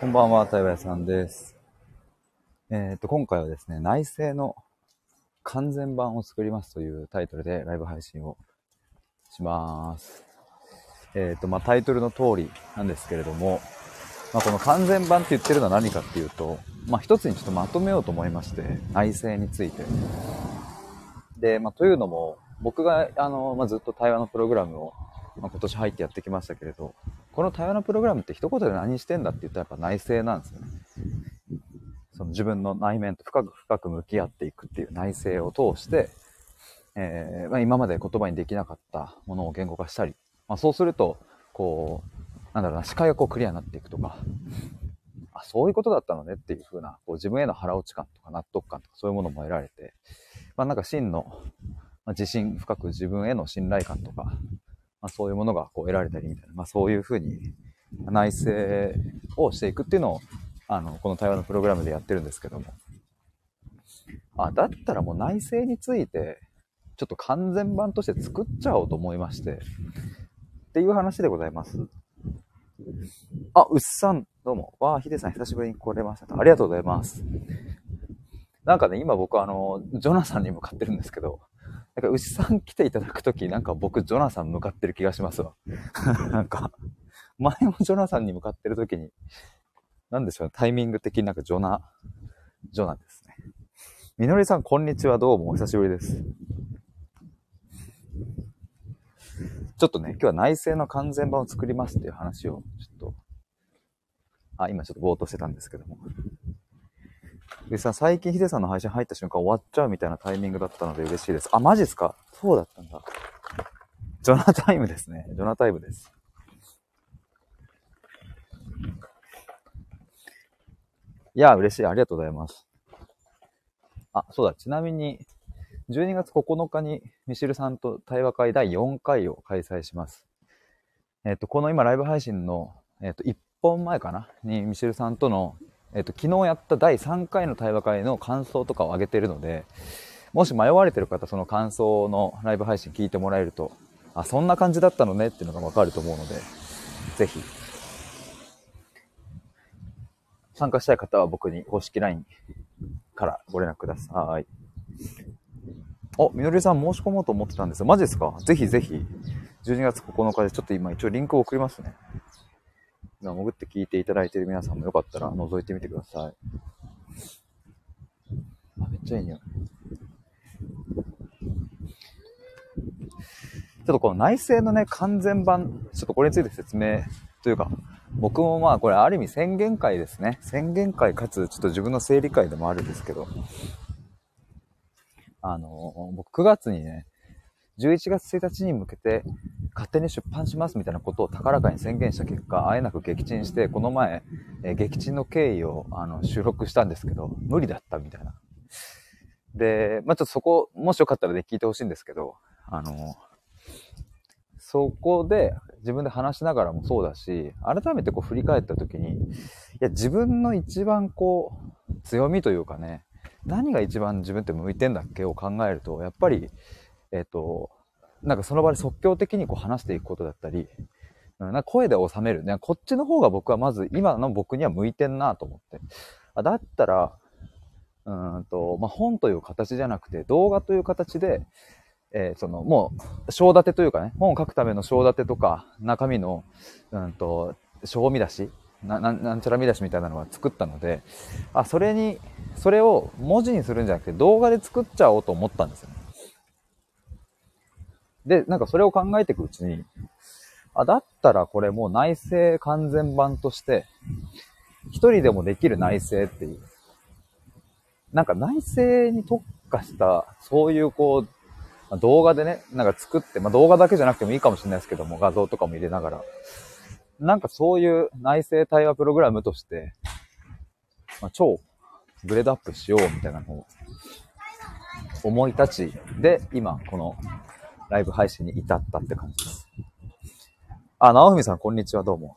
こんばんは、対話屋さんです。えっ、と、今回はですね、内政の完全版を作りますというタイトルでライブ配信をします。えっ、と、まあ、タイトルの通りなんですけれども、まあ、この完全版って言ってるのは何かっていうと、まあ、一つにちょっとまとめようと思いまして、内政について。で、まあ、というのも、僕が、あの、まあ、ずっと対話のプログラムを、ま、今年入ってやってきましたけれど、この対話のプログラムって一言で何してんだって言ったらやっぱ内政なんですよね。その自分の内面と深く深く向き合っていくっていう内政を通して、えーまあ、今まで言葉にできなかったものを言語化したり、まあ、そうすると、こう、なんだろうな、視界がこうクリアになっていくとか、あ、そういうことだったのねっていう風な、こう自分への腹落ち感とか納得感とかそういうものも得られて、まあなんか真の、まあ、自信深く自分への信頼感とか、まあ、そういうものがこう得られたりみたいな、まあ、そういうふうに内省をしていくっていうのをあのこの対話のプログラムでやってるんですけども。あだったらもう内省についてちょっと完全版として作っちゃおうと思いましてっていう話でございます。あうっさんどうも。わあヒデさん久しぶりに来れました。ありがとうございます。なんかね今僕あのジョナサンに向かってるんですけどなんか牛さん来ていただくとき、なんか僕、ジョナサン向かってる気がしますわ。なんか、前もジョナサンに向かってるときに、なんでしょうね、タイミング的になんかジョナ、ジョナですね。みのりさん、こんにちは、どうも、お久しぶりです。ちょっとね、今日は内政の完全版を作りますっていう話を、ちょっと、あ、今ちょっとぼーっとしてたんですけども。でさ、最近ヒデさんの配信入った瞬間終わっちゃうみたいなタイミングだったので嬉しいです。あ、マジっすか？そうだったんだ。ジョナタイムですね。ジョナタイムです。いや、嬉しい。ありがとうございます。あ、そうだ。ちなみに、12月9日にミシルさんと対話会第4回を開催します。えっ、と、この今ライブ配信の、えっ、と、1本前かな？にミシルさんとのえっと、昨日やった第3回の対話会の感想とかを上げてるので、もし迷われてる方、その感想のライブ配信聞いてもらえると、あ、そんな感じだったのねっていうのがわかると思うので、ぜひ、参加したい方は僕に公式 LINE からご連絡ください。あ、みのりさん申し込もうと思ってたんですよ。マジですか？ぜひぜひ、12月9日でちょっと今一応リンクを送りますね。潜って聞いていただいている皆さんもよかったら覗いてみてください。あ、めっちゃいい匂い。ちょっとこの内政のね、完全版、ちょっとこれについて説明というか、僕もまあこれある意味宣言会ですね。宣言会かつちょっと自分の整理会でもあるんですけど、あの、僕9月にね、11月1日に向けて勝手に出版しますみたいなことを高らかに宣言した結果、あえなく撃沈して、この前、え撃沈の経緯をあの収録したんですけど、無理だったみたいな。で、まあちょっとそこ、もしよかったらね、聞いてほしいんですけど、あの、そこで自分で話しながらもそうだし、改めてこう振り返った時に、いや、自分の一番こう、強みというかね、何が一番自分って向いてんだっけを考えると、やっぱり、えっ、と、なんかその場で即興的にこう話していくことだったり、なんか声で収める。ね、こっちの方が僕はまず今の僕には向いてんなと思って。あだったら、うんと、まあ、本という形じゃなくて動画という形で、えーそのもう章立てというかね、本を書くための章立てとか中身の、うんと、章見出しなななんちゃら見出しみたいなのは作ったので、あ、それに、それを文字にするんじゃなくて動画で作っちゃおうと思ったんですよね。で、なんかそれを考えていくうちに、あ、だったらこれもう内政完全版として、一人でもできる内政っていう。なんか内政に特化した、そういうこう、ま動画でね、なんか作って、まあ動画だけじゃなくてもいいかもしれないですけども、画像とかも入れながら、なんかそういう内政対話プログラムとして、まあ、超グレードアップしようみたいなのを思い立ちで、今このライブ配信に至ったって感じです。あ、直文さん、こんにちは、どうも。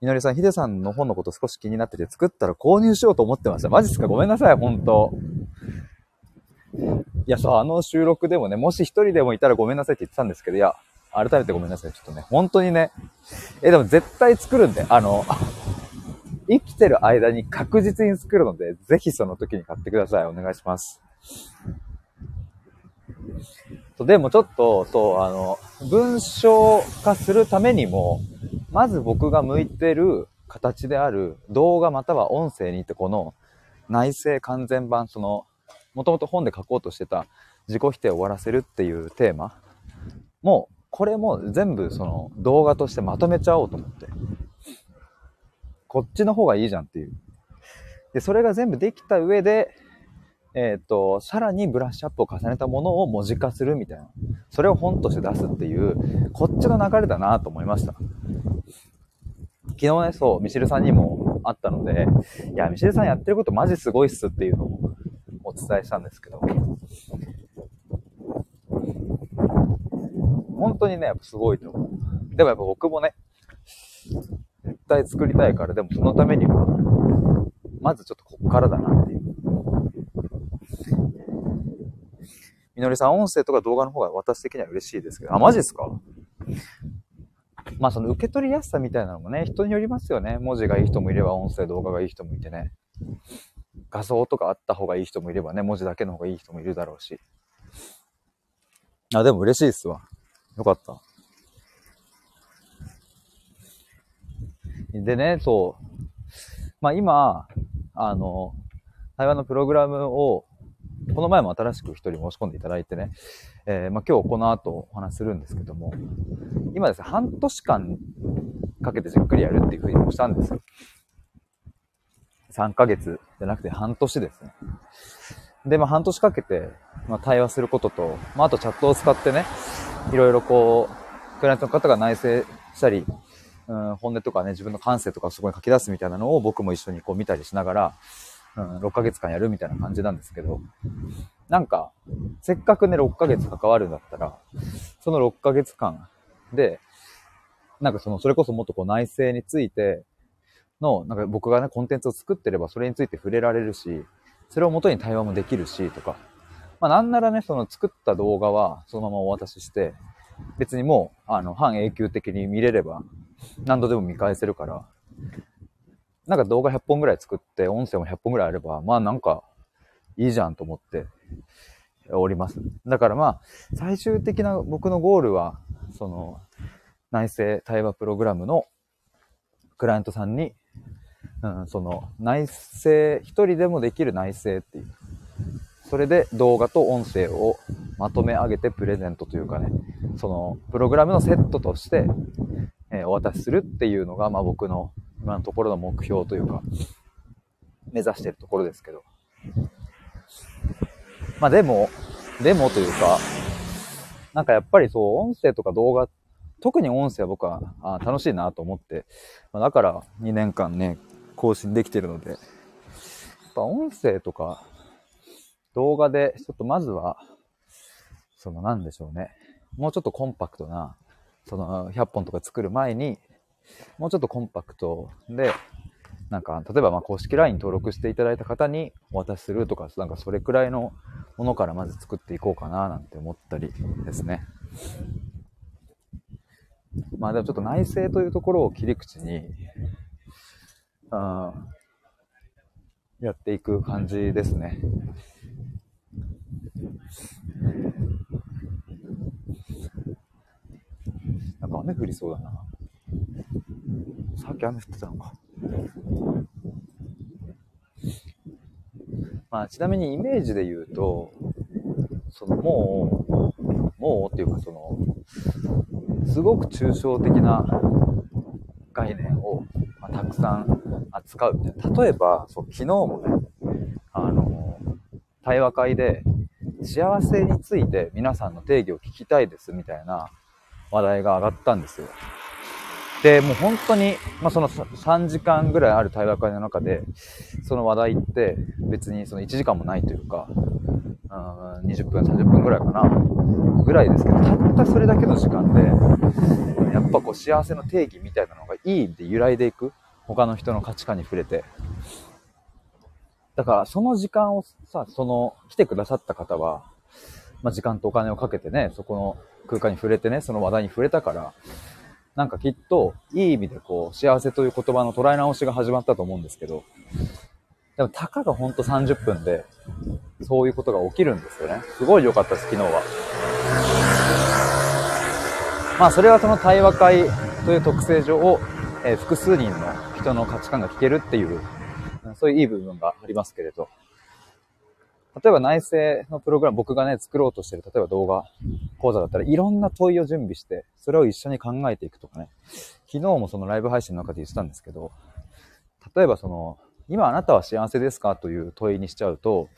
みのりさん、ヒデさんの本のこと少し気になってて、作ったら購入しようと思ってました。マジっすか？ごめんなさい、ほんと。いや、そう、あの収録でもね、もし一人でもいたらごめんなさいって言ってたんですけど、いや、改めてごめんなさい、ちょっとね、本当にね、え、でも絶対作るんで、あの、生きてる間に確実に作るので、ぜひその時に買ってください。お願いします。そうでもちょっと、そう、あの、文章化するためにも、まず僕が向いてる形である動画または音声にってこの内政完全版、その、もともと本で書こうとしてた自己否定を終わらせるっていうテーマも、これも全部その動画としてまとめちゃおうと思って。こっちの方がいいじゃんっていう。で、それが全部できた上で、えっ、ー、と、さらにブラッシュアップを重ねたものを文字化するみたいな。それを本として出すっていう、こっちの流れだなと思いました。昨日ね、そう、ミシルさんにもあったので、いや、ミシルさんやってることマジすごいっすっていうのをお伝えしたんですけど、本当にね、やっぱすごいと思う。でもやっぱ僕もね、絶対作りたいから、でもそのためには、まずちょっとこっからだなっていう。みのりさん、音声とか動画の方が私的には嬉しいですけど、あ、マジですか？まあその受け取りやすさみたいなのもね、人によりますよね。文字がいい人もいれば音声、動画がいい人もいてね。画像とかあった方がいい人もいればね、文字だけの方がいい人もいるだろうし。あ、でも嬉しいっすわ。よかった。でね、そう。まあ今、あの、対話のプログラムを、この前も新しく一人申し込んでいただいてね、えー、まあ今日この後お話するんですけども、今ですね、半年間かけてじっくりやるっていうふうにもしたんですよ。3ヶ月じゃなくて半年ですね。で、まあ半年かけて、まあ対話することと、まああとチャットを使ってね、いろいろこう、クライアントの方が内省したり、うん、本音とかね、自分の感性とかそこに書き出すみたいなのを僕も一緒にこう見たりしながら、うん、6ヶ月間やるみたいな感じなんですけど、なんか、せっかくね、6ヶ月関わるんだったら、その6ヶ月間で、なんかその、それこそもっとこう内政についての、なんか僕がね、コンテンツを作ってればそれについて触れられるし、それを元に対話もできるし、とか、まあなんならね、その作った動画はそのままお渡しして、別にもう、あの、半永久的に見れれば、何度でも見返せるから、なんか動画100本ぐらい作って、音声も100本ぐらいあれば、まあなんか、いいじゃんと思っております。だからまあ、最終的な僕のゴールは、その、内政対話プログラムのクライアントさんに、うん、その内政、一人でもできる内政っていう、それで動画と音声をまとめ上げてプレゼントというかね、そのプログラムのセットとして、えー、お渡しするっていうのが、まあ僕の今のところの目標というか、目指してるところですけど。まあでも、でもというか、なんかやっぱりそう、音声とか動画、特に音声は僕はあ楽しいなと思って、ま、だから2年間ね、更新できてるので、やっぱ音声とか動画で、ちょっとまずは、そのなんでしょうね。もうちょっとコンパクトな、その100本とか作る前に、もうちょっとコンパクトで、なんか、例えばま公式 LINE 登録していただいた方にお渡しするとか、なんかそれくらいのものからまず作っていこうかななんて思ったりですね。まあでもちょっと内政というところを切り口に、うん、やっていく感じですね。なんか雨降りそうだな。さっき雨降ってたのか。まあ、ちなみにイメージで言うと、そのもう、もうっていうかその、すごく抽象的な概念を、ま、たくさん扱うみたいな。例えば、そう昨日もね、あの、対話会で、幸せについて皆さんの定義を聞きたいですみたいな話題が上がったんですよ。で、もう本当に、まあ、その3時間ぐらいある対話会の中で、その話題って別にその1時間もないというか、うん、20分、30分ぐらいかな、ぐらいですけど、たったそれだけの時間で、やっぱこう幸せの定義みたいなのがいいって揺らいでいく。他の人の価値観に触れて。だからその時間をさ、その来てくださった方は、まあ、時間とお金をかけてね、そこの空間に触れてね、その話題に触れたから、なんかきっと、いい意味でこう、幸せという言葉の捉え直しが始まったと思うんですけど、でも、たかがほんと30分で、そういうことが起きるんですよね。すごい良かったです、昨日は。まあ、それはその対話会という特性上を、えー、複数人の人の価値観が聞けるっていう、そういういい部分がありますけれど。例えば内政のプログラム、僕がね、作ろうとしてる、例えば動画講座だったらいろんな問いを準備して、それを一緒に考えていくとかね。昨日もそのライブ配信の中で言ってたんですけど、例えばその、今あなたは幸せですかという問いにしちゃうと、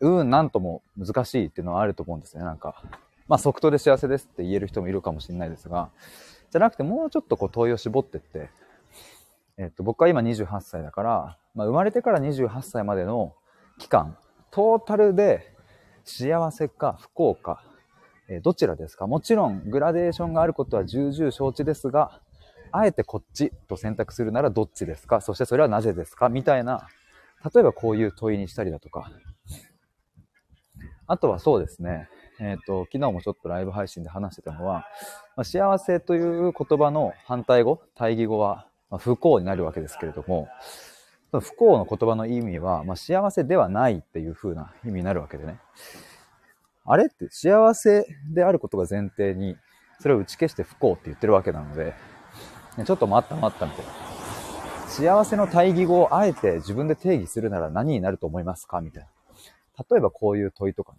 うん、なんとも難しいっていうのはあると思うんですね、なんか。まあ即答で幸せですって言える人もいるかもしれないですが、じゃなくてもうちょっとこう問いを絞ってって、えっと、僕は今28歳だから、まあ生まれてから28歳までの期間、トータルで幸せか不幸か、えどちらですか？もちろんグラデーションがあることは重々承知ですが、あえてこっちと選択するならどっちですか？そしてそれはなぜですか？みたいな、例えばこういう問いにしたりだとか。あとはそうですね。えっ、ー、と、昨日もちょっとライブ配信で話してたのは、まあ、幸せという言葉の反対語、対義語は、ま不幸になるわけですけれども、不幸の言葉の意味は、まあ、幸せではないっていう風な意味になるわけでね。あれって幸せであることが前提に、それを打ち消して不幸って言ってるわけなので、ちょっと待った待ったみたいな。幸せの対義語をあえて自分で定義するなら何になると思いますかみたいな。例えばこういう問いとかね。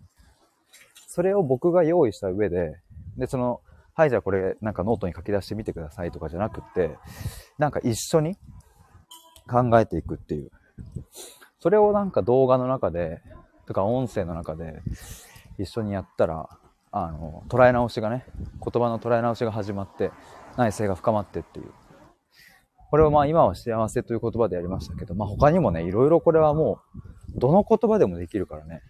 それを僕が用意した上で、で、その、はい、じゃあこれなんかノートに書き出してみてくださいとかじゃなくって、なんか一緒に考えていくっていう。それをなんか動画の中で、とか音声の中で一緒にやったら、あの、捉え直しがね、言葉の捉え直しが始まって、内省が深まってっていう。これをまあ今は幸せという言葉でやりましたけど、まあ他にもね、いろいろこれはもう、どの言葉でもできるからね。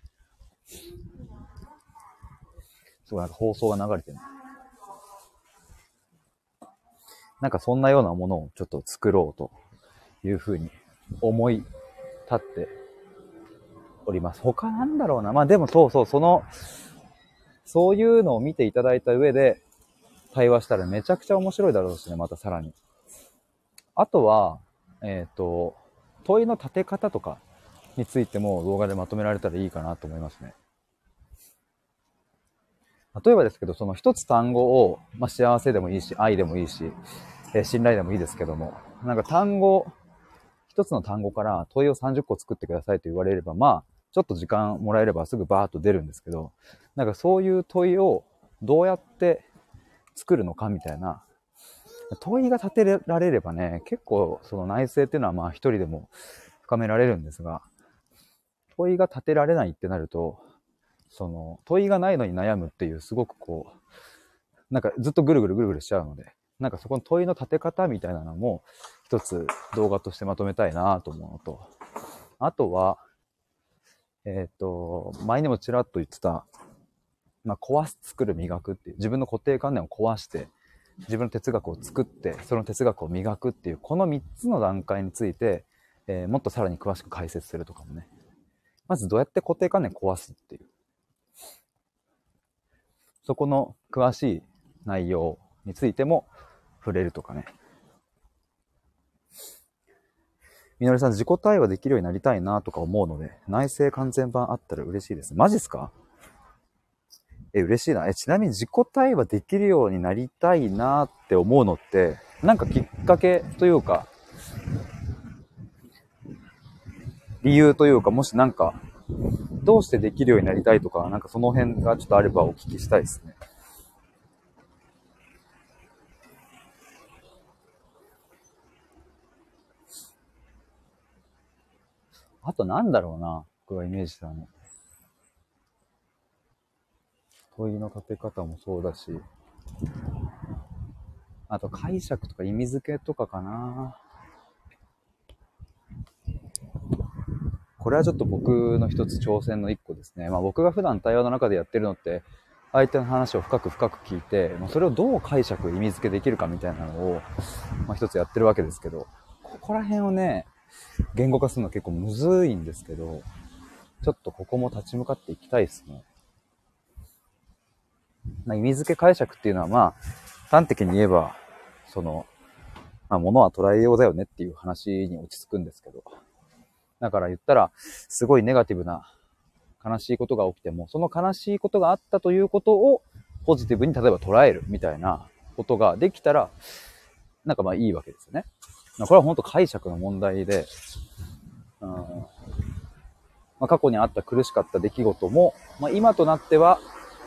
すごいなんか放送が流れてる。なんかそんなようなものをちょっと作ろうというふうに思い立っております。他なんだろうな。まあでもそうそう、その、そういうのを見ていただいた上で対話したらめちゃくちゃ面白いだろうしね、またさらに。あとは、えっ、ー、と、問いの立て方とかについても動画でまとめられたらいいかなと思いますね。例えばですけど、その一つ単語を、まあ、幸せでもいいし、愛でもいいし、えー、信頼でもいいですけども、なんか単語一つの単語から問いを30個作ってくださいと言われれば、まあ、ちょっと時間もらえればすぐバーッと出るんですけど、なんかそういう問いをどうやって作るのかみたいな、問いが立てられればね、結構その内政っていうのはまあ一人でも深められるんですが、問いが立てられないってなると、その問いがないのに悩むっていうすごくこう、なんかずっとぐるぐるぐるぐるしちゃうので、なんかそこの問いの立て方みたいなのも一つ動画としてまとめたいなと思うのと、あとは、えっ、ー、と、前にもちらっと言ってた、まあ、壊す、作る、磨くっていう、自分の固定観念を壊して、自分の哲学を作って、その哲学を磨くっていう、この3つの段階について、えー、もっとさらに詳しく解説するとかもね。まずどうやって固定観念壊すっていう。そこの詳しい内容についても触れるとかね。みのりさん、自己対話できるようになりたいなとか思うので、内政完全版あったら嬉しいです。マジっすか？え、嬉しいな。え、ちなみに自己対話できるようになりたいなって思うのって、なんかきっかけというか、理由というか、もしなんか、どうしてできるようになりたいとか、なんかその辺がちょっとあればお聞きしたいですね。あとなんだろうな、僕がイメージしたの。問いの立て方もそうだし、あと解釈とか意味付けとかかな。これはちょっと僕の一つ挑戦の一個ですね。まあ僕が普段対話の中でやってるのって、相手の話を深く深く聞いて、まあ、それをどう解釈、意味付けできるかみたいなのを、まあ一つやってるわけですけど、ここら辺をね、言語化するのは結構むずいんですけど、ちょっとここも立ち向かっていきたいですね。まあ、意味付け解釈っていうのはまあ、端的に言えば、その、まあ、物は捉えようだよねっていう話に落ち着くんですけど。だから言ったら、すごいネガティブな悲しいことが起きても、その悲しいことがあったということをポジティブに例えば捉えるみたいなことができたら、なんかまあいいわけですよね。これは本当解釈の問題で、うんまあ、過去にあった苦しかった出来事も、まあ、今となっては、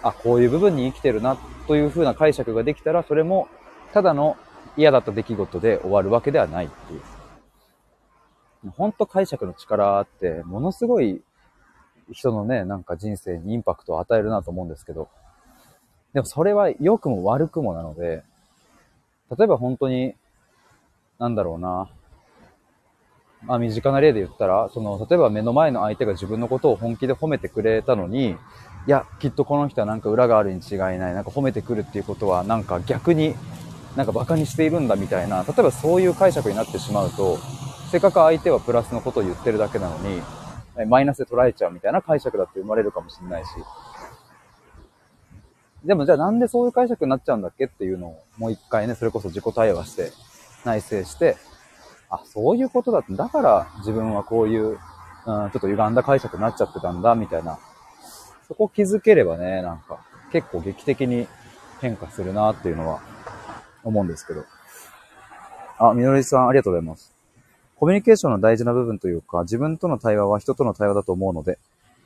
あ、こういう部分に生きてるなというふうな解釈ができたら、それもただの嫌だった出来事で終わるわけではないっていう。本当解釈の力ってものすごい人のね、なんか人生にインパクトを与えるなと思うんですけど、でもそれは良くも悪くもなので、例えば本当に、なんだろうな、まあ身近な例で言ったら、その、例えば目の前の相手が自分のことを本気で褒めてくれたのに、いや、きっとこの人はなんか裏があるに違いない、なんか褒めてくるっていうことは、なんか逆になんか馬鹿にしているんだみたいな、例えばそういう解釈になってしまうと、せっかく相手はプラスのことを言ってるだけなのに、マイナスで捉えちゃうみたいな解釈だって生まれるかもしれないし。でもじゃあなんでそういう解釈になっちゃうんだっけっていうのをもう一回ね、それこそ自己対話して、内省して、あ、そういうことだって、だから自分はこういう、うん、ちょっと歪んだ解釈になっちゃってたんだ、みたいな。そこ気づければね、なんか結構劇的に変化するなっていうのは思うんですけど。あ、みのりさんありがとうございます。コミュニケーションの大事な部分というか、自分との対話は人との対話だと思うので、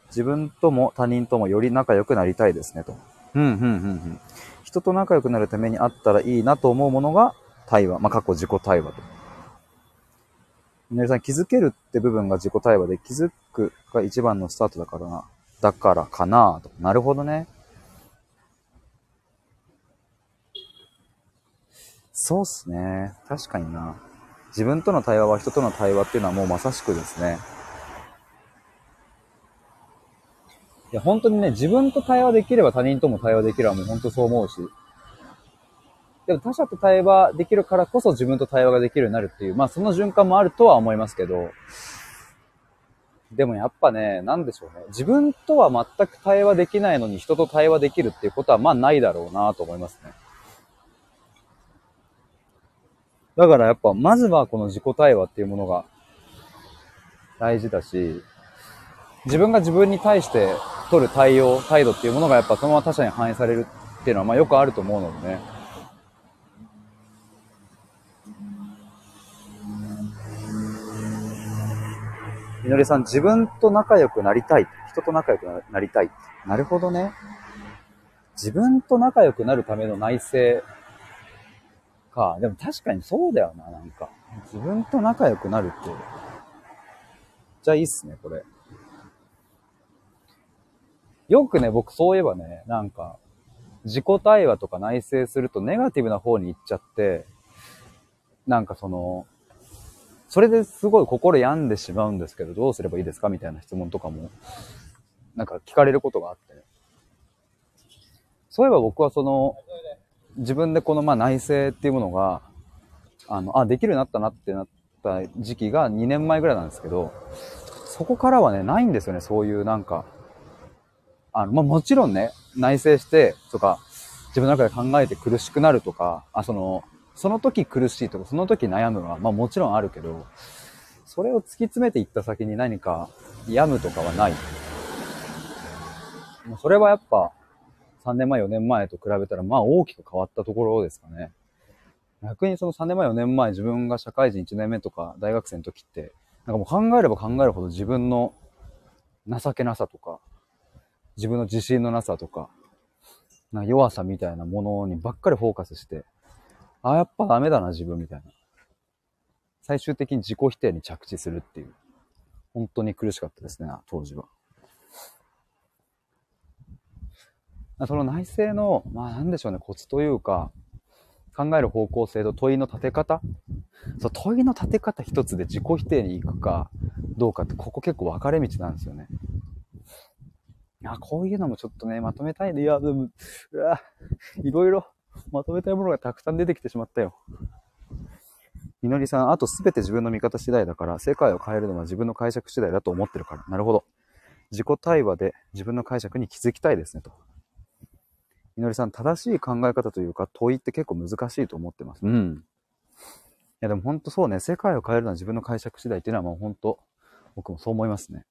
自分とも他人ともより仲良くなりたいですね、と。うん、うん、うん、うん。人と仲良くなるためにあったらいいなと思うものが対話。まあ、過去自己対話と。みのりさん、気づけるって部分が自己対話で、気づくが一番のスタートだからな。だからかなと。なるほどね。そうっすね。確かにな。自分との対話は人との対話っていうのはもうまさしくですね。いや、本当にね、自分と対話できれば他人とも対話できるはもう本当そう思うし。でも他者と対話できるからこそ自分と対話ができるようになるっていう、まあその循環もあるとは思いますけど、でもやっぱね、なんでしょうね。自分とは全く対話できないのに人と対話できるっていうことはまあないだろうなと思いますね。だからやっぱ、まずはこの自己対話っていうものが大事だし、自分が自分に対して取る対応、態度っていうものがやっぱそのまま他者に反映されるっていうのはまあよくあると思うのでね。みのりさん、自分と仲良くなりたい。人と仲良くなりたい。なるほどね。自分と仲良くなるための内政か。でも確かにそうだよな、なんか。自分と仲良くなるって。じゃあいいっすね、これ。よくね、僕そういえばね、なんか、自己対話とか内省するとネガティブな方に行っちゃって、なんかその、それですごい心病んでしまうんですけど、どうすればいいですかみたいな質問とかも、なんか聞かれることがあって、そういえば僕はその、自分でこのまあ内政っていうものが、あの、あ、できるようになったなってなった時期が2年前ぐらいなんですけど、そこからはね、ないんですよね、そういうなんか、あの、まあ、もちろんね、内省してとか、自分の中で考えて苦しくなるとか、あ、その、その時苦しいとか、その時悩むのは、まあもちろんあるけど、それを突き詰めていった先に何か病むとかはない。それはやっぱ、3年前、4年前と比べたら、まあ大きく変わったところですかね。逆にその3年前、4年前、自分が社会人1年目とか大学生の時って、なんかもう考えれば考えるほど自分の情けなさとか、自分の自信のなさとか、な弱さみたいなものにばっかりフォーカスして、ああ、やっぱダメだな、自分みたいな。最終的に自己否定に着地するっていう。本当に苦しかったですね、当時は。その内政の、まあなんでしょうね、コツというか、考える方向性と問いの立て方そう問いの立て方一つで自己否定に行くかどうかってここ結構分かれ道なんですよね。いや、こういうのもちょっとね、まとめたいね。いや、でも、うわ、いろいろまとめたいものがたくさん出てきてしまったよ。みのりさん、あとすべて自分の見方次第だから、世界を変えるのは自分の解釈次第だと思ってるから。なるほど。自己対話で自分の解釈に気づきたいですね、と。みのりさん、正しい考え方というか問いって結構難しいと思ってます。うん。やでも本当そうね、世界を変えるのは自分の解釈次第っていうのはもう本当、僕もそう思いますね。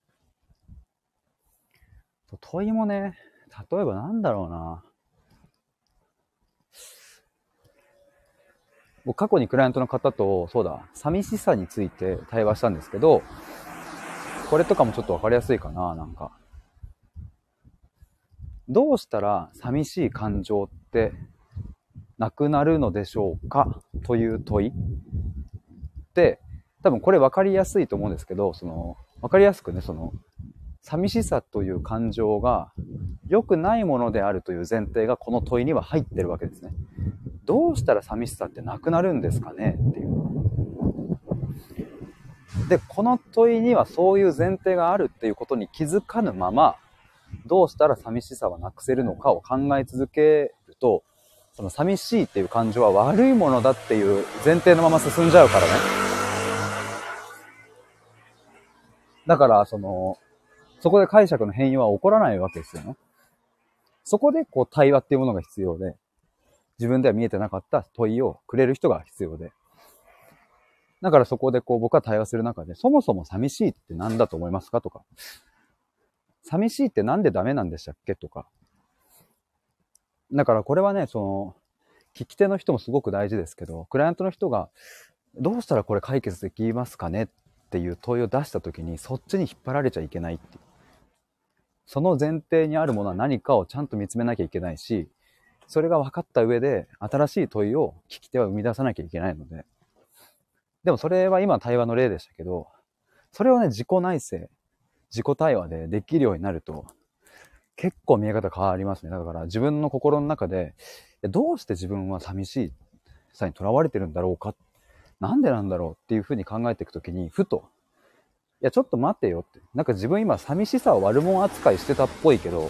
問いもね、例えばなんだろうな。僕過去にクライアントの方と、そうだ、寂しさについて対話したんですけど、これとかもちょっとわかりやすいかな、なんか。どうしたら寂しい感情ってなくなるのでしょうか？という問いって、多分これ分かりやすいと思うんですけど、その、分かりやすくね、その、寂しさという感情が良くないものであるという前提がこの問いには入ってるわけですね。どうしたら寂しさってなくなるんですかねっていう。で、この問いにはそういう前提があるっていうことに気づかぬまま、どうしたら寂しさはなくせるのかを考え続けると、その寂しいっていう感情は悪いものだっていう前提のまま進んじゃうからね。だから、その、そこで解釈の変容は起こらないわけですよね。そこで、こう、対話っていうものが必要で、自分では見えてなかった問いをくれる人が必要で。だからそこでこう僕は対話する中で、そもそも寂しいって何だと思いますかとか、寂しいってなんでダメなんでしたっけとか。だからこれはね、その、聞き手の人もすごく大事ですけど、クライアントの人が、どうしたらこれ解決できますかねっていう問いを出した時に、そっちに引っ張られちゃいけないっていう。その前提にあるものは何かをちゃんと見つめなきゃいけないし、それが分かった上で、新しい問いを聞き手は生み出さなきゃいけないので。でもそれは今対話の例でしたけど、それをね、自己内省、自己対話でできるようになると、結構見え方変わりますね。だから自分の心の中で、どうして自分は寂しいさに囚われてるんだろうか。なんでなんだろうっていうふうに考えていくときに、ふと、いや、ちょっと待ってよって。なんか自分今寂しさを悪者扱いしてたっぽいけど、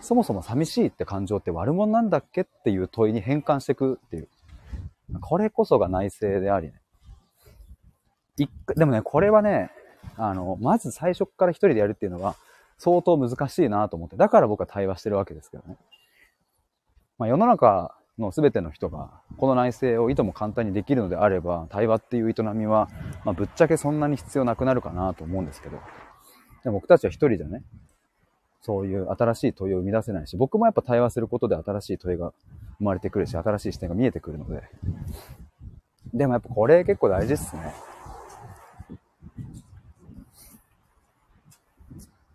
そもそも寂しいって感情って悪者なんだっけっていう問いに変換していくっていう。これこそが内省でありね。一でもね、これはね、あの、まず最初から一人でやるっていうのは相当難しいなと思って、だから僕は対話してるわけですけどね。まあ世の中の全ての人がこの内省をいとも簡単にできるのであれば、対話っていう営みは、まあ、ぶっちゃけそんなに必要なくなるかなと思うんですけど、で僕たちは一人じゃね、そういう新しい問いを生み出せないし、僕もやっぱ対話することで新しい問いが生まれてくるし、新しい視点が見えてくるので、でもやっぱこれ結構大事っすね。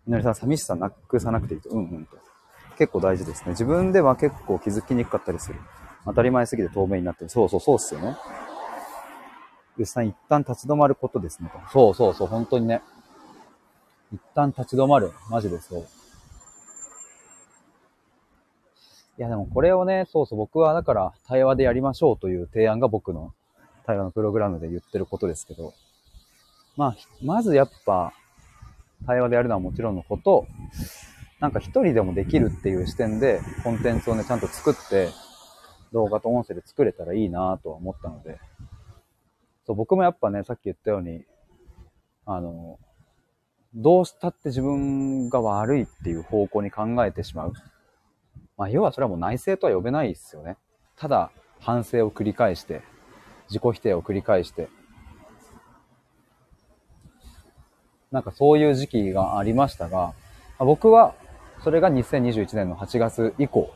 みのりさん、寂しさなくさなくていいと。うんうんと。結構大事ですね。自分では結構気づきにくかったりする。当たり前すぎて透明になってる。そうそう、そうっすよね。牛さん、一旦立ち止まることですね。そうそうそう、本当にね。一旦立ち止まる。マジでそう。いや、でもこれをね、そうそう、僕はだから対話でやりましょうという提案が僕の対話のプログラムで言ってることですけど、まあ、まずやっぱ、対話でやるのはもちろんのこと、なんか一人でもできるっていう視点でコンテンツをね、ちゃんと作って、動画と音声で作れたらいいなとは思ったので、そう、僕もやっぱね、さっき言ったように、あの、どうしたって自分が悪いっていう方向に考えてしまう。まあ、要はそれはもう内省とは呼べないですよね。ただ、反省を繰り返して、自己否定を繰り返して、なんかそういう時期がありましたが、僕はそれが2021年の8月以降、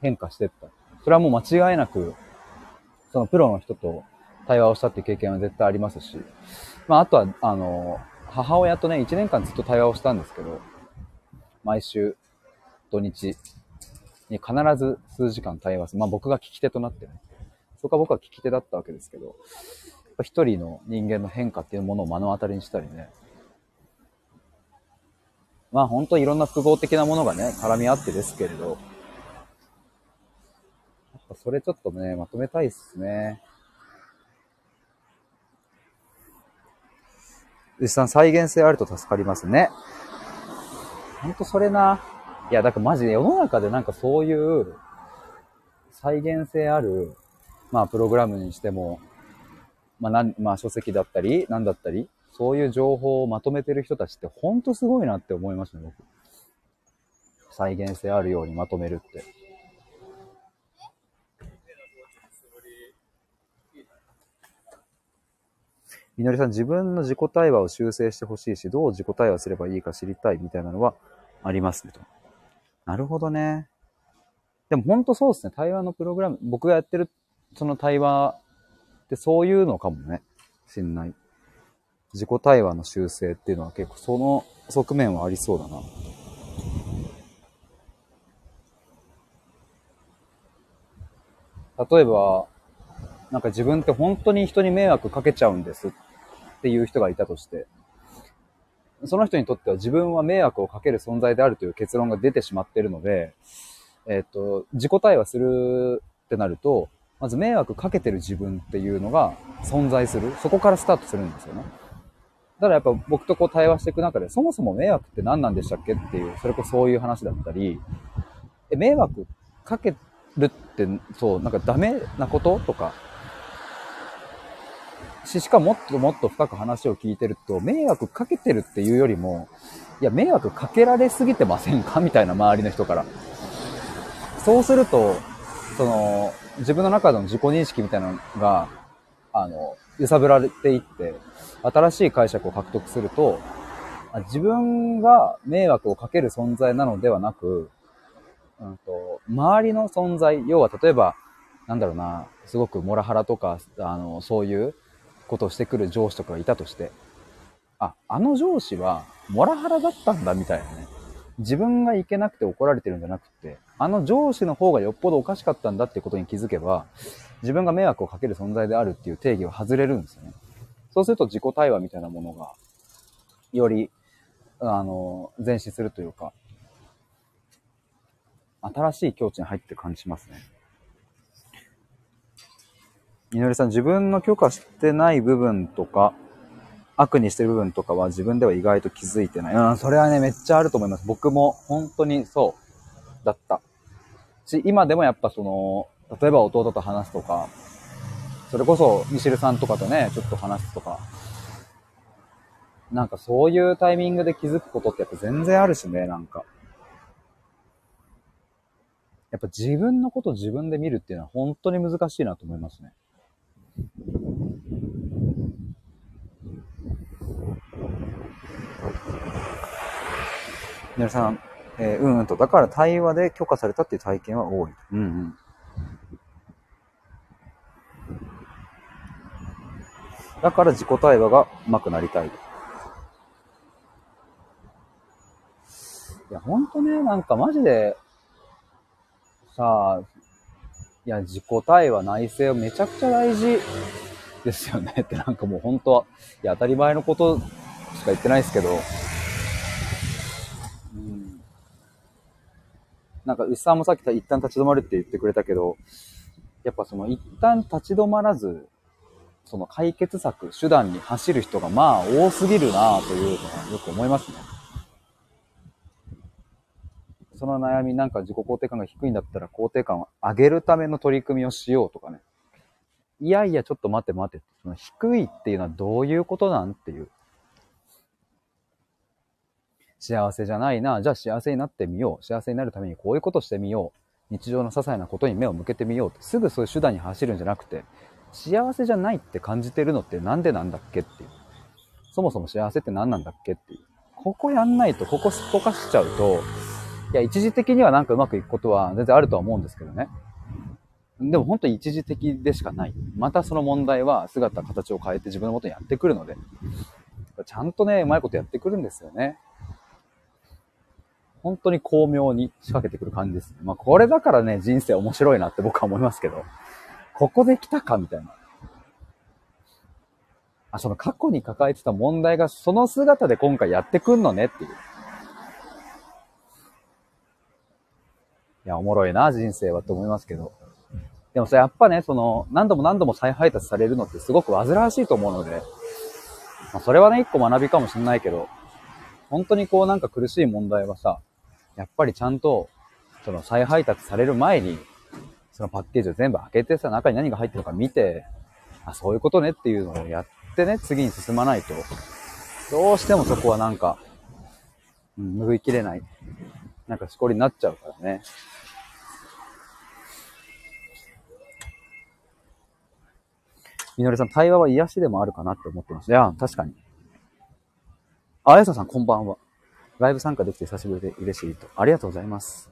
変化してった。それはもう間違いなく、そのプロの人と対話をしたっていう経験は絶対ありますし、まああとは、あの、母親とね、1年間ずっと対話をしたんですけど、毎週土日に必ず数時間対話する。まあ僕が聞き手となってね。そこは僕は聞き手だったわけですけど、一人の人間の変化っていうものを目の当たりにしたりね。まあ本当いろんな複合的なものがね、絡み合ってですけれど、やっぱそれちょっとね、まとめたいっすね。牛さん、再現性あると助かりますね。ほんとそれな。いや、だからマジで世の中でなんかそういう再現性ある、まあプログラムにしても、まあ、なん、まあ、書籍だったり、なんだったり、そういう情報をまとめてる人たちってほんとすごいなって思いますね、僕。再現性あるようにまとめるって。みのりさん、自分の自己対話を修正してほしいし、どう自己対話すればいいか知りたいみたいなのはありますねと。なるほどね。でも本当そうですね。対話のプログラム、僕がやってるその対話ってそういうのかもね。しんない。自己対話の修正っていうのは結構その側面はありそうだな。例えば、なんか自分って本当に人に迷惑かけちゃうんですっていう人がいたとして、その人にとっては自分は迷惑をかける存在であるという結論が出てしまっているので、えっ、と、自己対話するってなると、まず迷惑かけてる自分っていうのが存在する。そこからスタートするんですよね。だからやっぱ僕とこう対話していく中で、そもそも迷惑って何なんでしたっけっていう、それこそそういう話だったり、え、迷惑かけるって、そう、なんかダメなこととか、し、しかもっともっと深く話を聞いてると、迷惑かけてるっていうよりも、いや、迷惑かけられすぎてませんか？みたいな周りの人から。そうすると、その、自分の中での自己認識みたいなのが、あの、揺さぶられていって、新しい解釈を獲得すると、自分が迷惑をかける存在なのではなく、うんと、周りの存在、要は例えば、なんだろうな、すごくモラハラとか、あの、そういうことをしてくる上司とかがいたとして、あ、あの上司はモラハラだったんだみたいなね。自分がいけなくて怒られてるんじゃなくて、あの上司の方がよっぽどおかしかったんだってことに気づけば、自分が迷惑をかける存在であるっていう定義は外れるんですよね。そうすると自己対話みたいなものが、より、あの、前進するというか、新しい境地に入って感じますね。みのりさん、自分の許可してない部分とか、悪にしてる部分とかは自分では意外と気づいてない。うん、それはね、めっちゃあると思います。僕も本当にそうだった。し、今でもやっぱその、例えば弟と話すとか、それこそミシルさんとかとね、ちょっと話すとか、なんかそういうタイミングで気づくことってやっぱ全然あるしね、なんか。やっぱ自分のこと自分で見るっていうのは本当に難しいなと思いますね。皆さん、えー、うんうんと、だから対話で許可されたっていう体験は多い。うんうん。だから自己対話が上手くなりたい。いや、ほんとね、なんかマジで、さあ、いや、自己対話、内省めちゃくちゃ大事ですよね ってなんかもう本当は、いや、当たり前のことしか言ってないですけど、うん。なんか、牛さんもさっき一旦立ち止まるって言ってくれたけど、やっぱその一旦立ち止まらず、その解決策、手段に走る人がまあ多すぎるなというのはよく思いますね。その悩みなんか自己肯定感が低いんだったら肯定感を上げるための取り組みをしようとかね。いやいや、ちょっと待って待って。その低いっていうのはどういうことなんっていう。幸せじゃないな。じゃあ幸せになってみよう。幸せになるためにこういうことしてみよう。日常の些細なことに目を向けてみようって。すぐそういう手段に走るんじゃなくて、幸せじゃないって感じてるのってなんでなんだっけっていう。そもそも幸せって何なんだっけっていう。ここやんないと、ここすっぽかしちゃうと、いや、一時的にはなんかうまくいくことは全然あるとは思うんですけどね。でも本当に一時的でしかない。またその問題は姿、形を変えて自分のことにやってくるので、ちゃんとね、うまいことやってくるんですよね。本当に巧妙に仕掛けてくる感じです。まあこれだからね、人生面白いなって僕は思いますけど、ここで来たかみたいな。あ、その過去に抱えてた問題がその姿で今回やってくんのねっていう。いや、おもろいな、人生はと思いますけど。でもさ、やっぱね、その、何度も何度も再配達されるのってすごく煩わしいと思うので、まあ、それはね、一個学びかもしんないけど、本当にこうなんか苦しい問題はさ、やっぱりちゃんと、その再配達される前に、そのパッケージを全部開けてさ、中に何が入ってるか見て、あ、そういうことねっていうのをやってね、次に進まないと、どうしてもそこはなんか、うん、拭いきれない。なんかしこりになっちゃうからね。みのりさん、対話は癒しでもあるかなって思ってます。いや、確かに。あやささん、こんばんは。ライブ参加できて久しぶりで嬉しいと。ありがとうございます。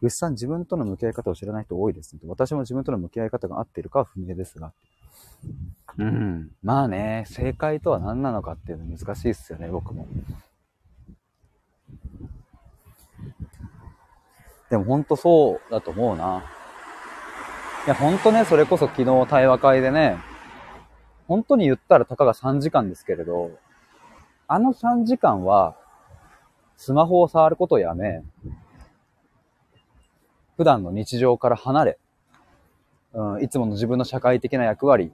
牛さん、自分との向き合い方を知らない人多いです、私も自分との向き合い方が合っているかは不明ですが。うん。まあね、正解とは何なのかっていうの難しいですよね、僕も。でも本当そうだと思うな。いや、本当ね、それこそ昨日対話会でね、本当に言ったらたかが3時間ですけれど、あの3時間は、スマホを触ることをやめ、普段の日常から離れ、うん、いつもの自分の社会的な役割、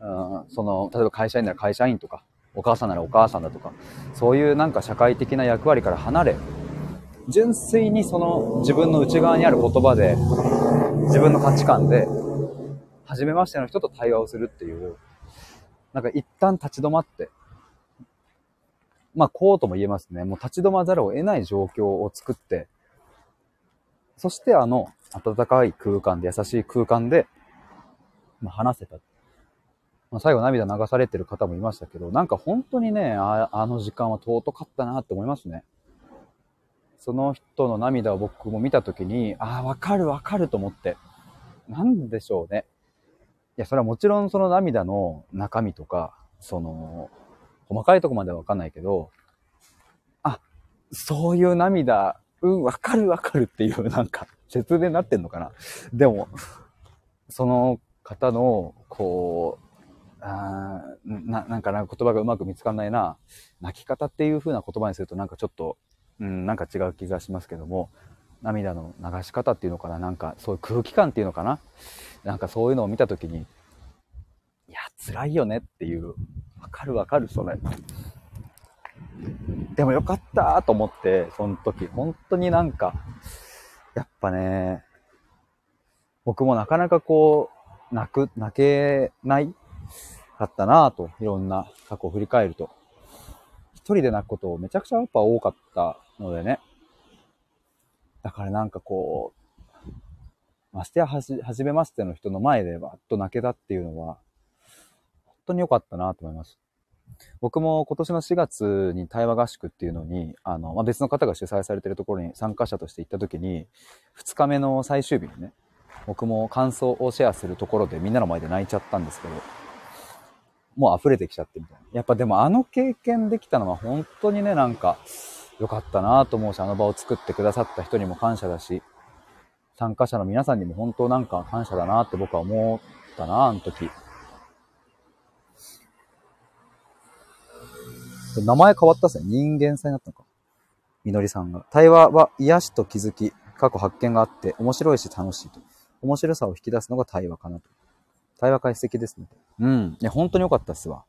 うん、その、例えば会社員なら会社員とか、お母さんならお母さんだとか、そういうなんか社会的な役割から離れ、純粋にその自分の内側にある言葉で、自分の価値観で、初めましての人と対話をするっていう、なんか一旦立ち止まって、まあこうとも言えますね。もう立ち止まざるを得ない状況を作って、そしてあの暖かい空間で、優しい空間で、まあ、話せた。まあ、最後涙流されてる方もいましたけど、なんか本当にね、ああの時間は尊かったなって思いますね。その人の涙を僕も見たときに、ああ、わかるわかると思って。なんでしょうね。いや、それはもちろんその涙の中身とか、その、細かいとこまではわかんないけど、あ、そういう涙、うん、わかるわかるっていう、なんか、説明になってんのかな。でも、その方の、こう、あな、なんかな言葉がうまく見つかんないな。泣き方っていう風な言葉にするとなんかちょっと、うん、なんか違う気がしますけども、涙の流し方っていうのかななんかそういう空気感っていうのかななんかそういうのを見たときに、いや、辛いよねっていう、わかるわかる、それ。でもよかったと思って、その時、本当になんか、やっぱね、僕もなかなかこう、泣く、泣けないかったなぁと、いろんな過去を振り返ると。一人で泣くことめちゃくちゃやっぱ多かったのでね。だからなんかこう、ましてやはじ、はじめましての人の前でわっと泣けたっていうのは、本当に良かったなと思います。僕も今年の4月に対話合宿っていうのに、あの、まあ、別の方が主催されてるところに参加者として行った時に、2日目の最終日にね、僕も感想をシェアするところでみんなの前で泣いちゃったんですけど、もう溢れてきちゃってみたいな。やっぱでもあの経験できたのは本当にね、なんか良かったなと思うし、あの場を作ってくださった人にも感謝だし、参加者の皆さんにも本当なんか感謝だなって僕は思ったな、あの時。名前変わったっすね。人間性になったのか。みのりさんが。対話は癒しと気づき、過去発見があって面白いし楽しいと。面白さを引き出すのが対話かなと。対話解析ですね。うん。いや、本当に良かったっすわ。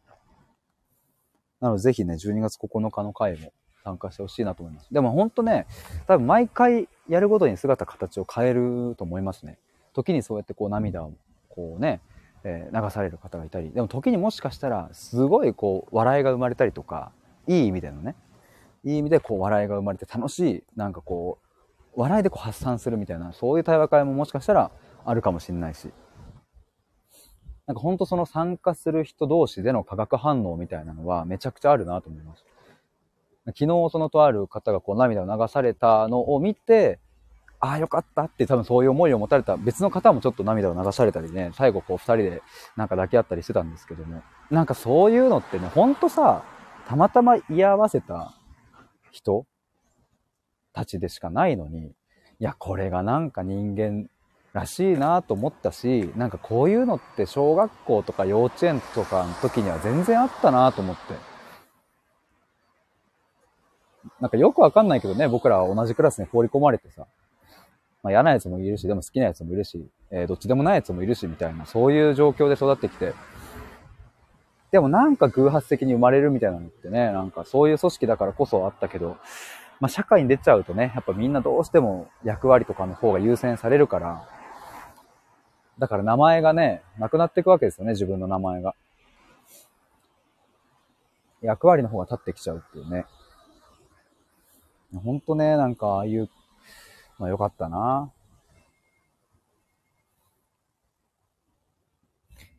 なので、ぜひね、12月9日の回も参加してほしいなと思います。でも本当ね、多分毎回やるごとに姿、形を変えると思いますね。時にそうやってこう涙をこうね、え、流される方がいたり、でも時にもしかしたら、すごいこう、笑いが生まれたりとか、いい意味でのね、いい意味でこう、笑いが生まれて楽しい、なんかこう、笑いでこう発散するみたいな、そういう対話会ももしかしたらあるかもしれないし、なんかほんとその参加する人同士での化学反応みたいなのはめちゃくちゃあるなと思います。昨日そのとある方がこう涙を流されたのを見て、ああよかったって多分そういう思いを持たれた別の方もちょっと涙を流されたりね、最後こう二人でなんか抱き合ったりしてたんですけども、なんかそういうのってね、ほんとさ、たまたま居合わせた人たちでしかないのに、いや、これがなんか人間らしいなと思ったし、なんかこういうのって小学校とか幼稚園とかの時には全然あったなと思って。なんかよくわかんないけどね、僕らは同じクラスに放り込まれてさ、まあ嫌なやつもいるし、でも好きなやつもいるし、えー、どっちでもないやつもいるし、みたいな、そういう状況で育ってきて、でもなんか偶発的に生まれるみたいなのってね、なんかそういう組織だからこそあったけど、まあ社会に出ちゃうとね、やっぱみんなどうしても役割とかの方が優先されるから、だから名前がね、なくなっていくわけですよね、自分の名前が。役割の方が立ってきちゃうっていうね。ほんとね、なんかああいう、まあよかったな。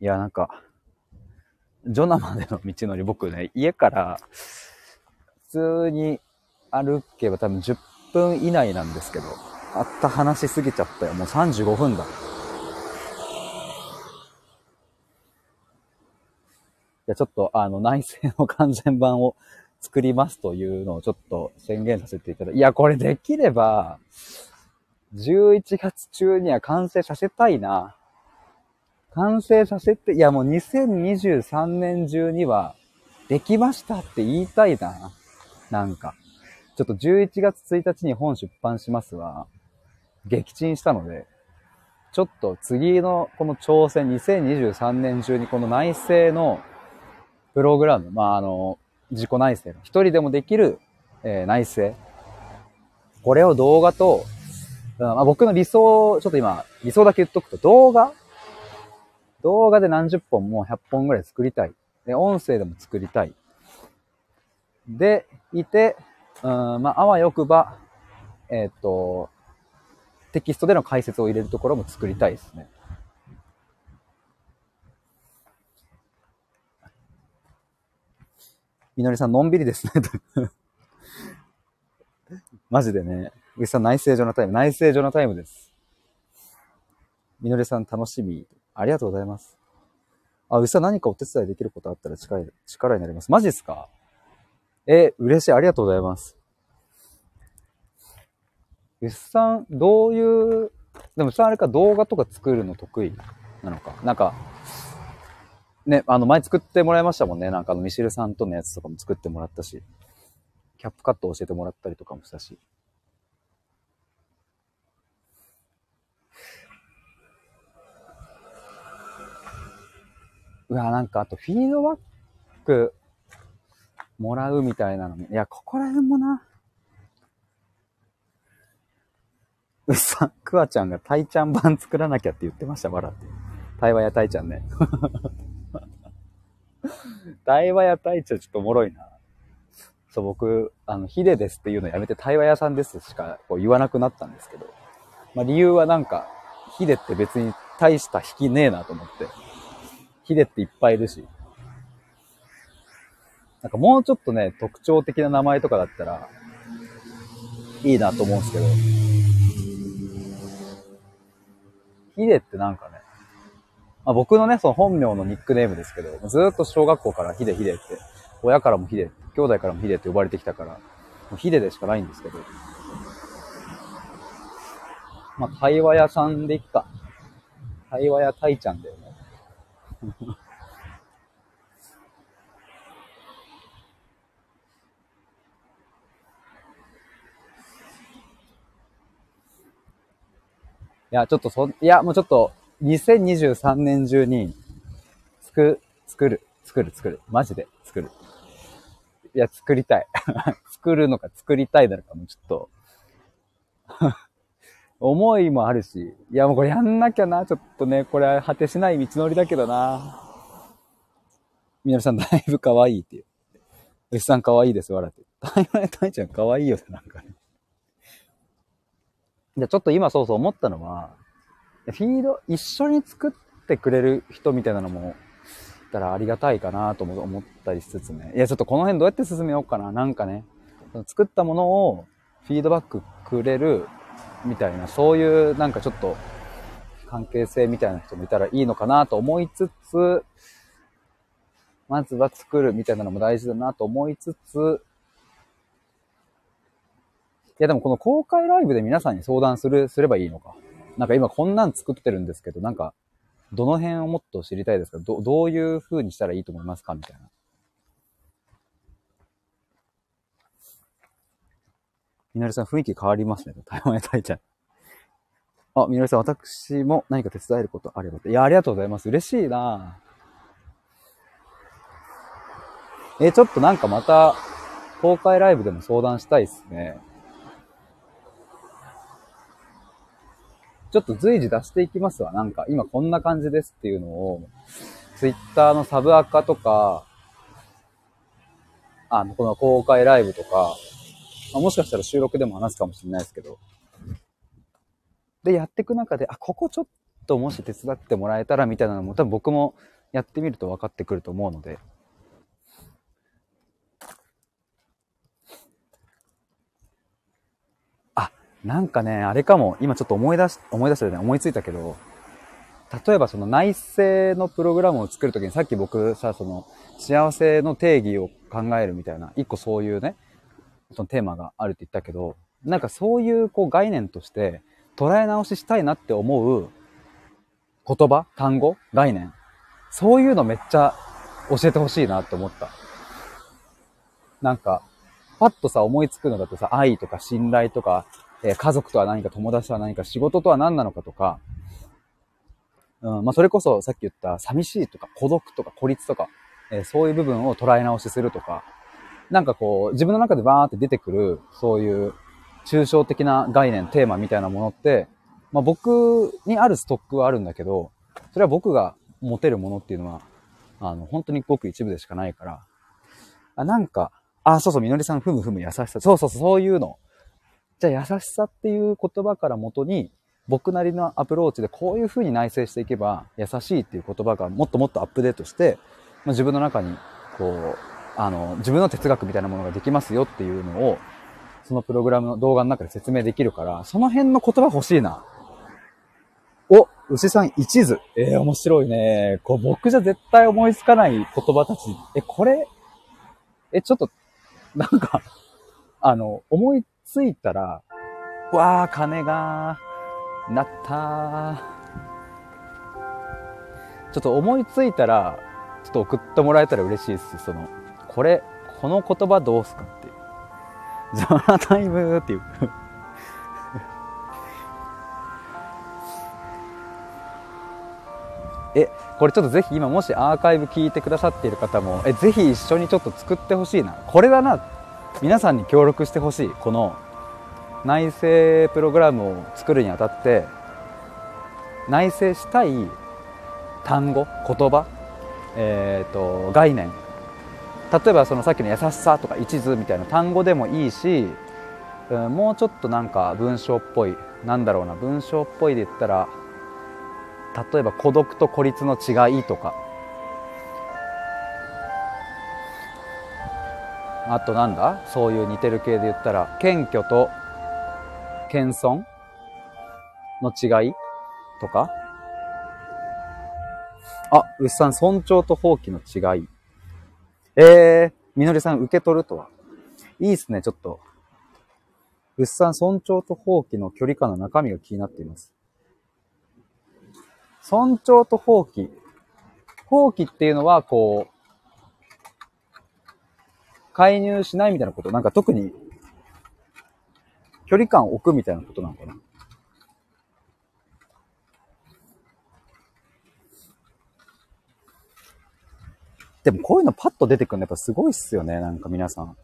いや、なんか、ジョナまでの道のり、僕ね、家から普通に歩けば多分10分以内なんですけど、あった話しすぎちゃったよ。もう35分だ。いや、ちょっと、あの、内政の完全版を作りますというのをちょっと宣言させていただいて、いや、これできれば、11月中には完成させたいな。完成させて、いやもう2023年中にはできましたって言いたいな。なんか。ちょっと11月1日に本出版しますわ。撃沈したので、ちょっと次のこの挑戦、2023年中にこの内政のプログラム、まあ、あの、自己内政の一人でもできる、えー、内政。これを動画と、うんまあ、僕の理想、ちょっと今、理想だけ言っとくと、動画？動画で何十本も100本ぐらい作りたい。で、音声でも作りたい。で、いて、うん、まあ、あわよくば、えっ、と、テキストでの解説を入れるところも作りたいですね。みのりさん、のんびりですね。マジでね。うさん、内政上のタイム。内政上のタイムです。みのりさん、楽しみ。ありがとうございます。あ、うさん何かお手伝いできることあったら力力になります。マジっすか？え、嬉しい。ありがとうございます。うさん、どういう、でもさ、あれか動画とか作るの得意なのか？なんか、ね、あの、前作ってもらいましたもんね。なんかあの、ミシルさんとのやつとかも作ってもらったし、キャップカット教えてもらったりとかもしたし。うわ、なんかあとフィードバックもらうみたいなのいや、ここら辺もな。うっさ、クワちゃんがタイちゃん版作らなきゃって言ってました、笑って。対話やタイちゃんね。対話やタイちゃんちょっとおもろいな。そう、僕、あの、ヒデですっていうのやめて対話屋さんですしかこう言わなくなったんですけど。まあ理由はなんか、ヒデって別に大した引きねえなと思って。ヒデっていっぱいいるし。なんかもうちょっとね、特徴的な名前とかだったら、いいなと思うんですけど。ヒデってなんかね、まあ、僕のね、その本名のニックネームですけど、ずっと小学校からヒデヒデって、親からもヒデ、兄弟からもヒデって呼ばれてきたから、もうヒデでしかないんですけど。まあ、会話屋さんでいっか。会話屋タイちゃんだよね。いや、ちょっとそ、いや、もうちょっと、2023年中に、つく、作る、作る、作る。マジで、作る。いや、作りたい。作るのか作りたいなのかもうちょっと思いもあるし、いやもうこれやんなきゃな、ちょっとね、これ果てしない道のりだけどな。みなりさんだいぶ可愛いっていう。牛さん可愛いです、笑って。大イたいちゃん可愛いよって、なんかね。じゃちょっと今そうそう思ったのは、フィード一緒に作ってくれる人みたいなのも、たらありがたいかなと思ったりしつつね。いや、ちょっとこの辺どうやって進めようかな。なんかね、作ったものをフィードバックくれるみたいな、そういうなんかちょっと関係性みたいな人もいたらいいのかなと思いつつ、まずは作るみたいなのも大事だなと思いつつ、いやでもこの公開ライブで皆さんに相談する、すればいいのか。なんか今こんなん作ってるんですけど、なんか、どの辺をもっと知りたいですか？ど、どういう風にしたらいいと思いますか？みたいな。みのりさん雰囲気変わりますね。台湾へたいちゃん。あ、みのりさん、私も何か手伝えることあればいや、ありがとうございます。嬉しいなえ、ちょっとなんかまた、公開ライブでも相談したいっすね。ちょっと随時出していきますわ。なんか、今こんな感じですっていうのを、ツイッターのサブアカとか、あの、この公開ライブとか、まあ、もしかしたら収録でも話すかもしれないですけど、で、やっていく中で、あ、ここちょっともし手伝ってもらえたらみたいなのも多分僕もやってみると分かってくると思うので、あ、なんかね、あれかも、今ちょっと思い出し、思い出したよね、思いついたけど、例えばその内政のプログラムを作るときにさっき僕さ、その幸せの定義を考えるみたいな、一個そういうね、そのテーマがあるって言ったけど、なんかそういうこう概念として捉え直ししたいなって思う言葉単語概念そういうのめっちゃ教えてほしいなって思った。なんか、パッとさ思いつくのだとさ、愛とか信頼とか、えー、家族とは何か友達とは何か仕事とは何なのかとか、うん、まあそれこそさっき言った寂しいとか孤独とか孤立とか、えー、そういう部分を捉え直しするとか、なんかこう自分の中でバーって出てくる、そういう抽象的な概念、テーマみたいなものって、まあ僕にあるストックはあるんだけど、それは僕が持てるものっていうのは、あの、本当にごく一部でしかないから、あ、なんか、あ、そうそう、みのりさん、ふむふむ優しさ。そうそうそう、そういうの。じゃあ優しさっていう言葉から元に、僕なりのアプローチでこういう風に内省していけば、優しいっていう言葉がもっともっとアップデートして、まあ、自分の中に、こう、あの、自分の哲学みたいなものができますよっていうのを、そのプログラムの動画の中で説明できるから、その辺の言葉欲しいな。お、牛さん一途。えー、面白いね。こう僕じゃ絶対思いつかない言葉たち。え、これ、え、ちょっと、なんか、あの、思いついたら、わー、金が、なったー。ちょっと思いついたら、ちょっと送ってもらえたら嬉しいです。その、これ、この言葉どうすかっていう。ザラタイムっていう え、これちょっとぜひ今もしアーカイブ聞いてくださっている方も、え、ぜひ一緒にちょっと作ってほしいな。これだな。皆さんに協力してほしい。この内政プログラムを作るにあたって、内政したい単語、言葉、えっ、ー、と、概念。例えばそのさっきの優しさとか一途みたいな単語でもいいし、うん、もうちょっとなんか文章っぽい、なんだろうな、文章っぽいで言ったら、例えば孤独と孤立の違いとか。あとなんだ？そういう似てる系で言ったら謙虚と謙遜の違いとか。あ、うっさん尊重と放棄の違い。えー、みのりさん受け取るとは？いいっすね、ちょっと。うっさん尊重と放棄の距離感の中身が気になっています。尊重と放棄。放棄っていうのは、こう、介入しないみたいなこと？なんか特に、距離感を置くみたいなことなのかな？でもこういうのパッと出てくるのやっぱすごいっすよね。なんか皆さん。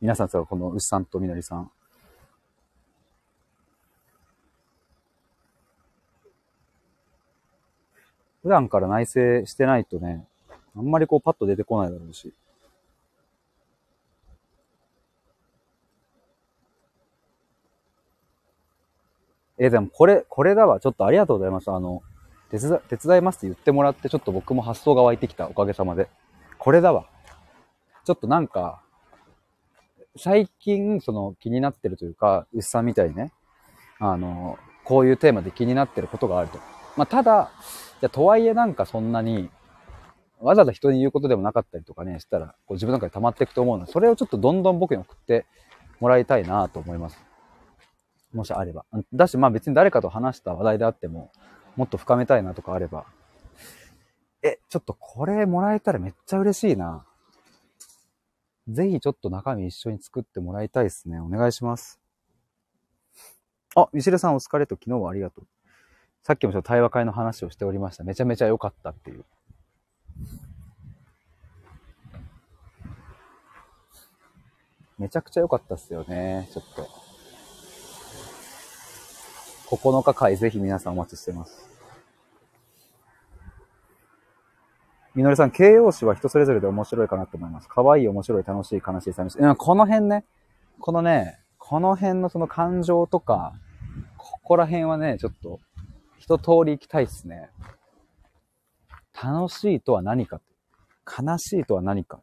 皆さん、この牛さんとみのりさん。普段から内省してないとね、あんまりこうパッと出てこないだろうし。え、でもこれ、これだわ。ちょっとありがとうございます。あの、手伝、手伝いますって言ってもらって、ちょっと僕も発想が湧いてきた。おかげさまで。これだわ。ちょっとなんか、最近、その気になってるというか、牛さんみたいにね、あの、こういうテーマで気になってることがあると。まあ、ただ、じゃとはいえなんかそんなに、わざわざ人に言うことでもなかったりとかね、したら、こう自分の中で溜まっていくと思うので、それをちょっとどんどん僕に送ってもらいたいなと思います。もしあれば。だし、まあ別に誰かと話した話題であっても、もっと深めたいなとかあれば、え、ちょっとこれもらえたらめっちゃ嬉しいな。ぜひちょっと中身一緒に作ってもらいたいですね。お願いします。あ、ミシルさんお疲れと昨日はありがとう。さっきもちょっと対話会の話をしておりました。めちゃめちゃ良かったっていう。めちゃくちゃ良かったっすよね。ちょっと。9日会ぜひ皆さんお待ちしてます。みのりさん、形容詞は人それぞれで面白いかなと思います。可愛い、面白い、楽しい、悲しい、寂しい。この辺ね、このね、この辺のその感情とか、ここら辺はね、ちょっと一通り行きたいっすね。楽しいとは何か。悲しいとは何か。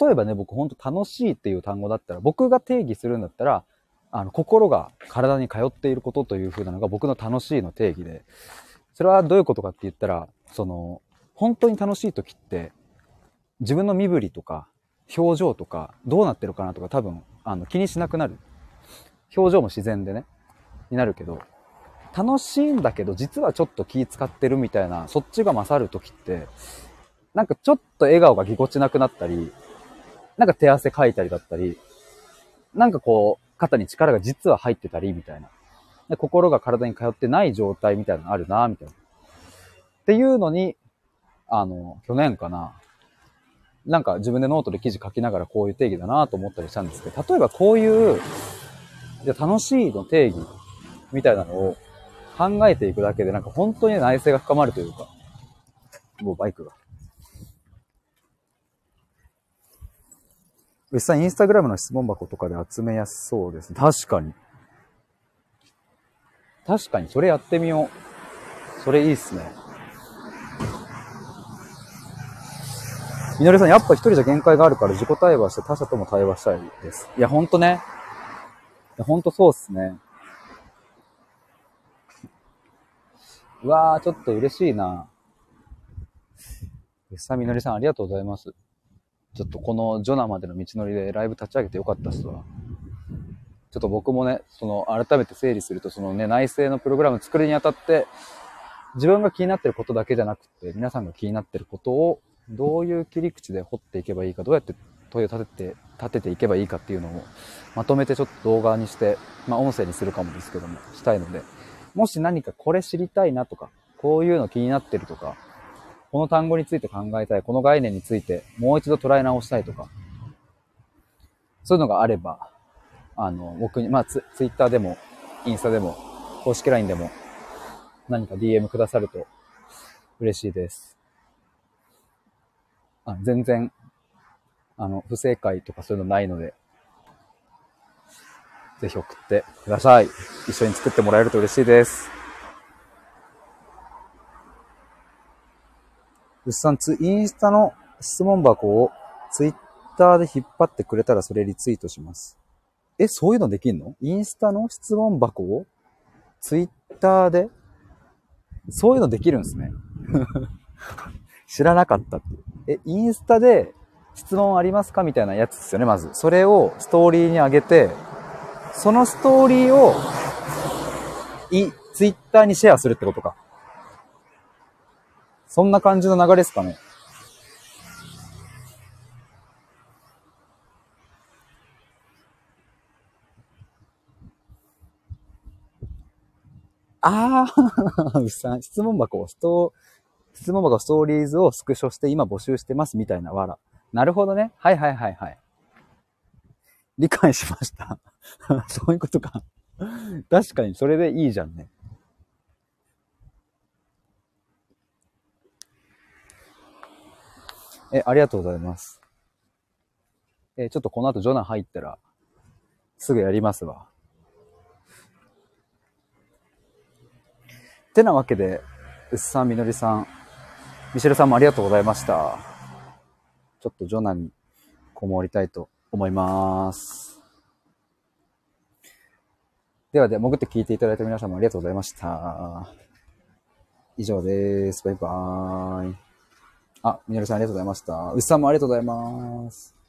例えばね、僕ほんと楽しいっていう単語だったら、僕が定義するんだったら、あの、心が体に通っていることという風なのが僕の楽しいの定義で、それはどういうことかって言ったら、その、本当に楽しい時って、自分の身振りとか、表情とか、どうなってるかなとか多分、あの、気にしなくなる。表情も自然でね、になるけど、楽しいんだけど、実はちょっと気使ってるみたいな、そっちが勝る時って、なんかちょっと笑顔がぎこちなくなったり、なんか手汗かいたりだったり、なんかこう、肩に力が実は入ってたり、みたいな。で心が体に通ってない状態みたいなのあるな、みたいな。っていうのに、あの、去年かな。なんか自分でノートで記事書きながらこういう定義だなと思ったりしたんですけど、例えばこういう、じゃ楽しいの定義みたいなのを考えていくだけでなんか本当に内省が深まるというか、もうバイクが。実際インスタグラムの質問箱とかで集めやすそうですね。確かに。確かに、それやってみよう。それいいっすね。みのりさん、やっぱ一人じゃ限界があるから自己対話して他者とも対話したいです。いや、ほんとね。いや、ほんとそうっすね。うわー、ちょっと嬉しいな。うっさみのりさん、ありがとうございます。ちょっとこのジョナまでの道のりでライブ立ち上げてよかったっすわ。ちょっと僕もね、その改めて整理すると、そのね、内政のプログラム作るにあたって、自分が気になってることだけじゃなくて、皆さんが気になってることを、どういう切り口で掘っていけばいいか、どうやって問いを立てて、立てていけばいいかっていうのを、まとめてちょっと動画にして、まあ音声にするかもですけども、したいので、もし何かこれ知りたいなとか、こういうの気になってるとか、この単語について考えたい、この概念についてもう一度捉え直したいとか、そういうのがあれば、あの、僕に、まあツ、ツイッターでも、インスタでも、公式 LINE でも、何か DM くださると嬉しいです。あ全然、あの、不正解とかそういうのないので、ぜひ送ってください。一緒に作ってもらえると嬉しいです。うっさん、つ、インスタの質問箱をツイッターで引っ張ってくれたらそれリツイートします。え、そういうのできんの？インスタの質問箱をツイッターでそういうのできるんですね。知らなかったっていう。え、インスタで質問ありますか？みたいなやつですよね、まず。それをストーリーに上げて、そのストーリーを、い、ツイッターにシェアするってことか。そんな感じの流れですかね？ああ、うさん、質問箱をスト質問箱ストーリーズをスクショして今募集してますみたいなわら。なるほどね。はいはいはいはい。理解しました。そういうことか。確かにそれでいいじゃんね。え、ありがとうございます。え、ちょっとこの後ジョナ入ったら、すぐやりますわ。ってなわけで、うっさん、みのりさん、ミシェルさんもありがとうございました。ちょっとジョナにこもりたいと思います。ではでは、潜って聞いていただいた皆さんもありがとうございました。以上です。バイバーイ。あ、みのりさんありがとうございました。うっさんもありがとうございます。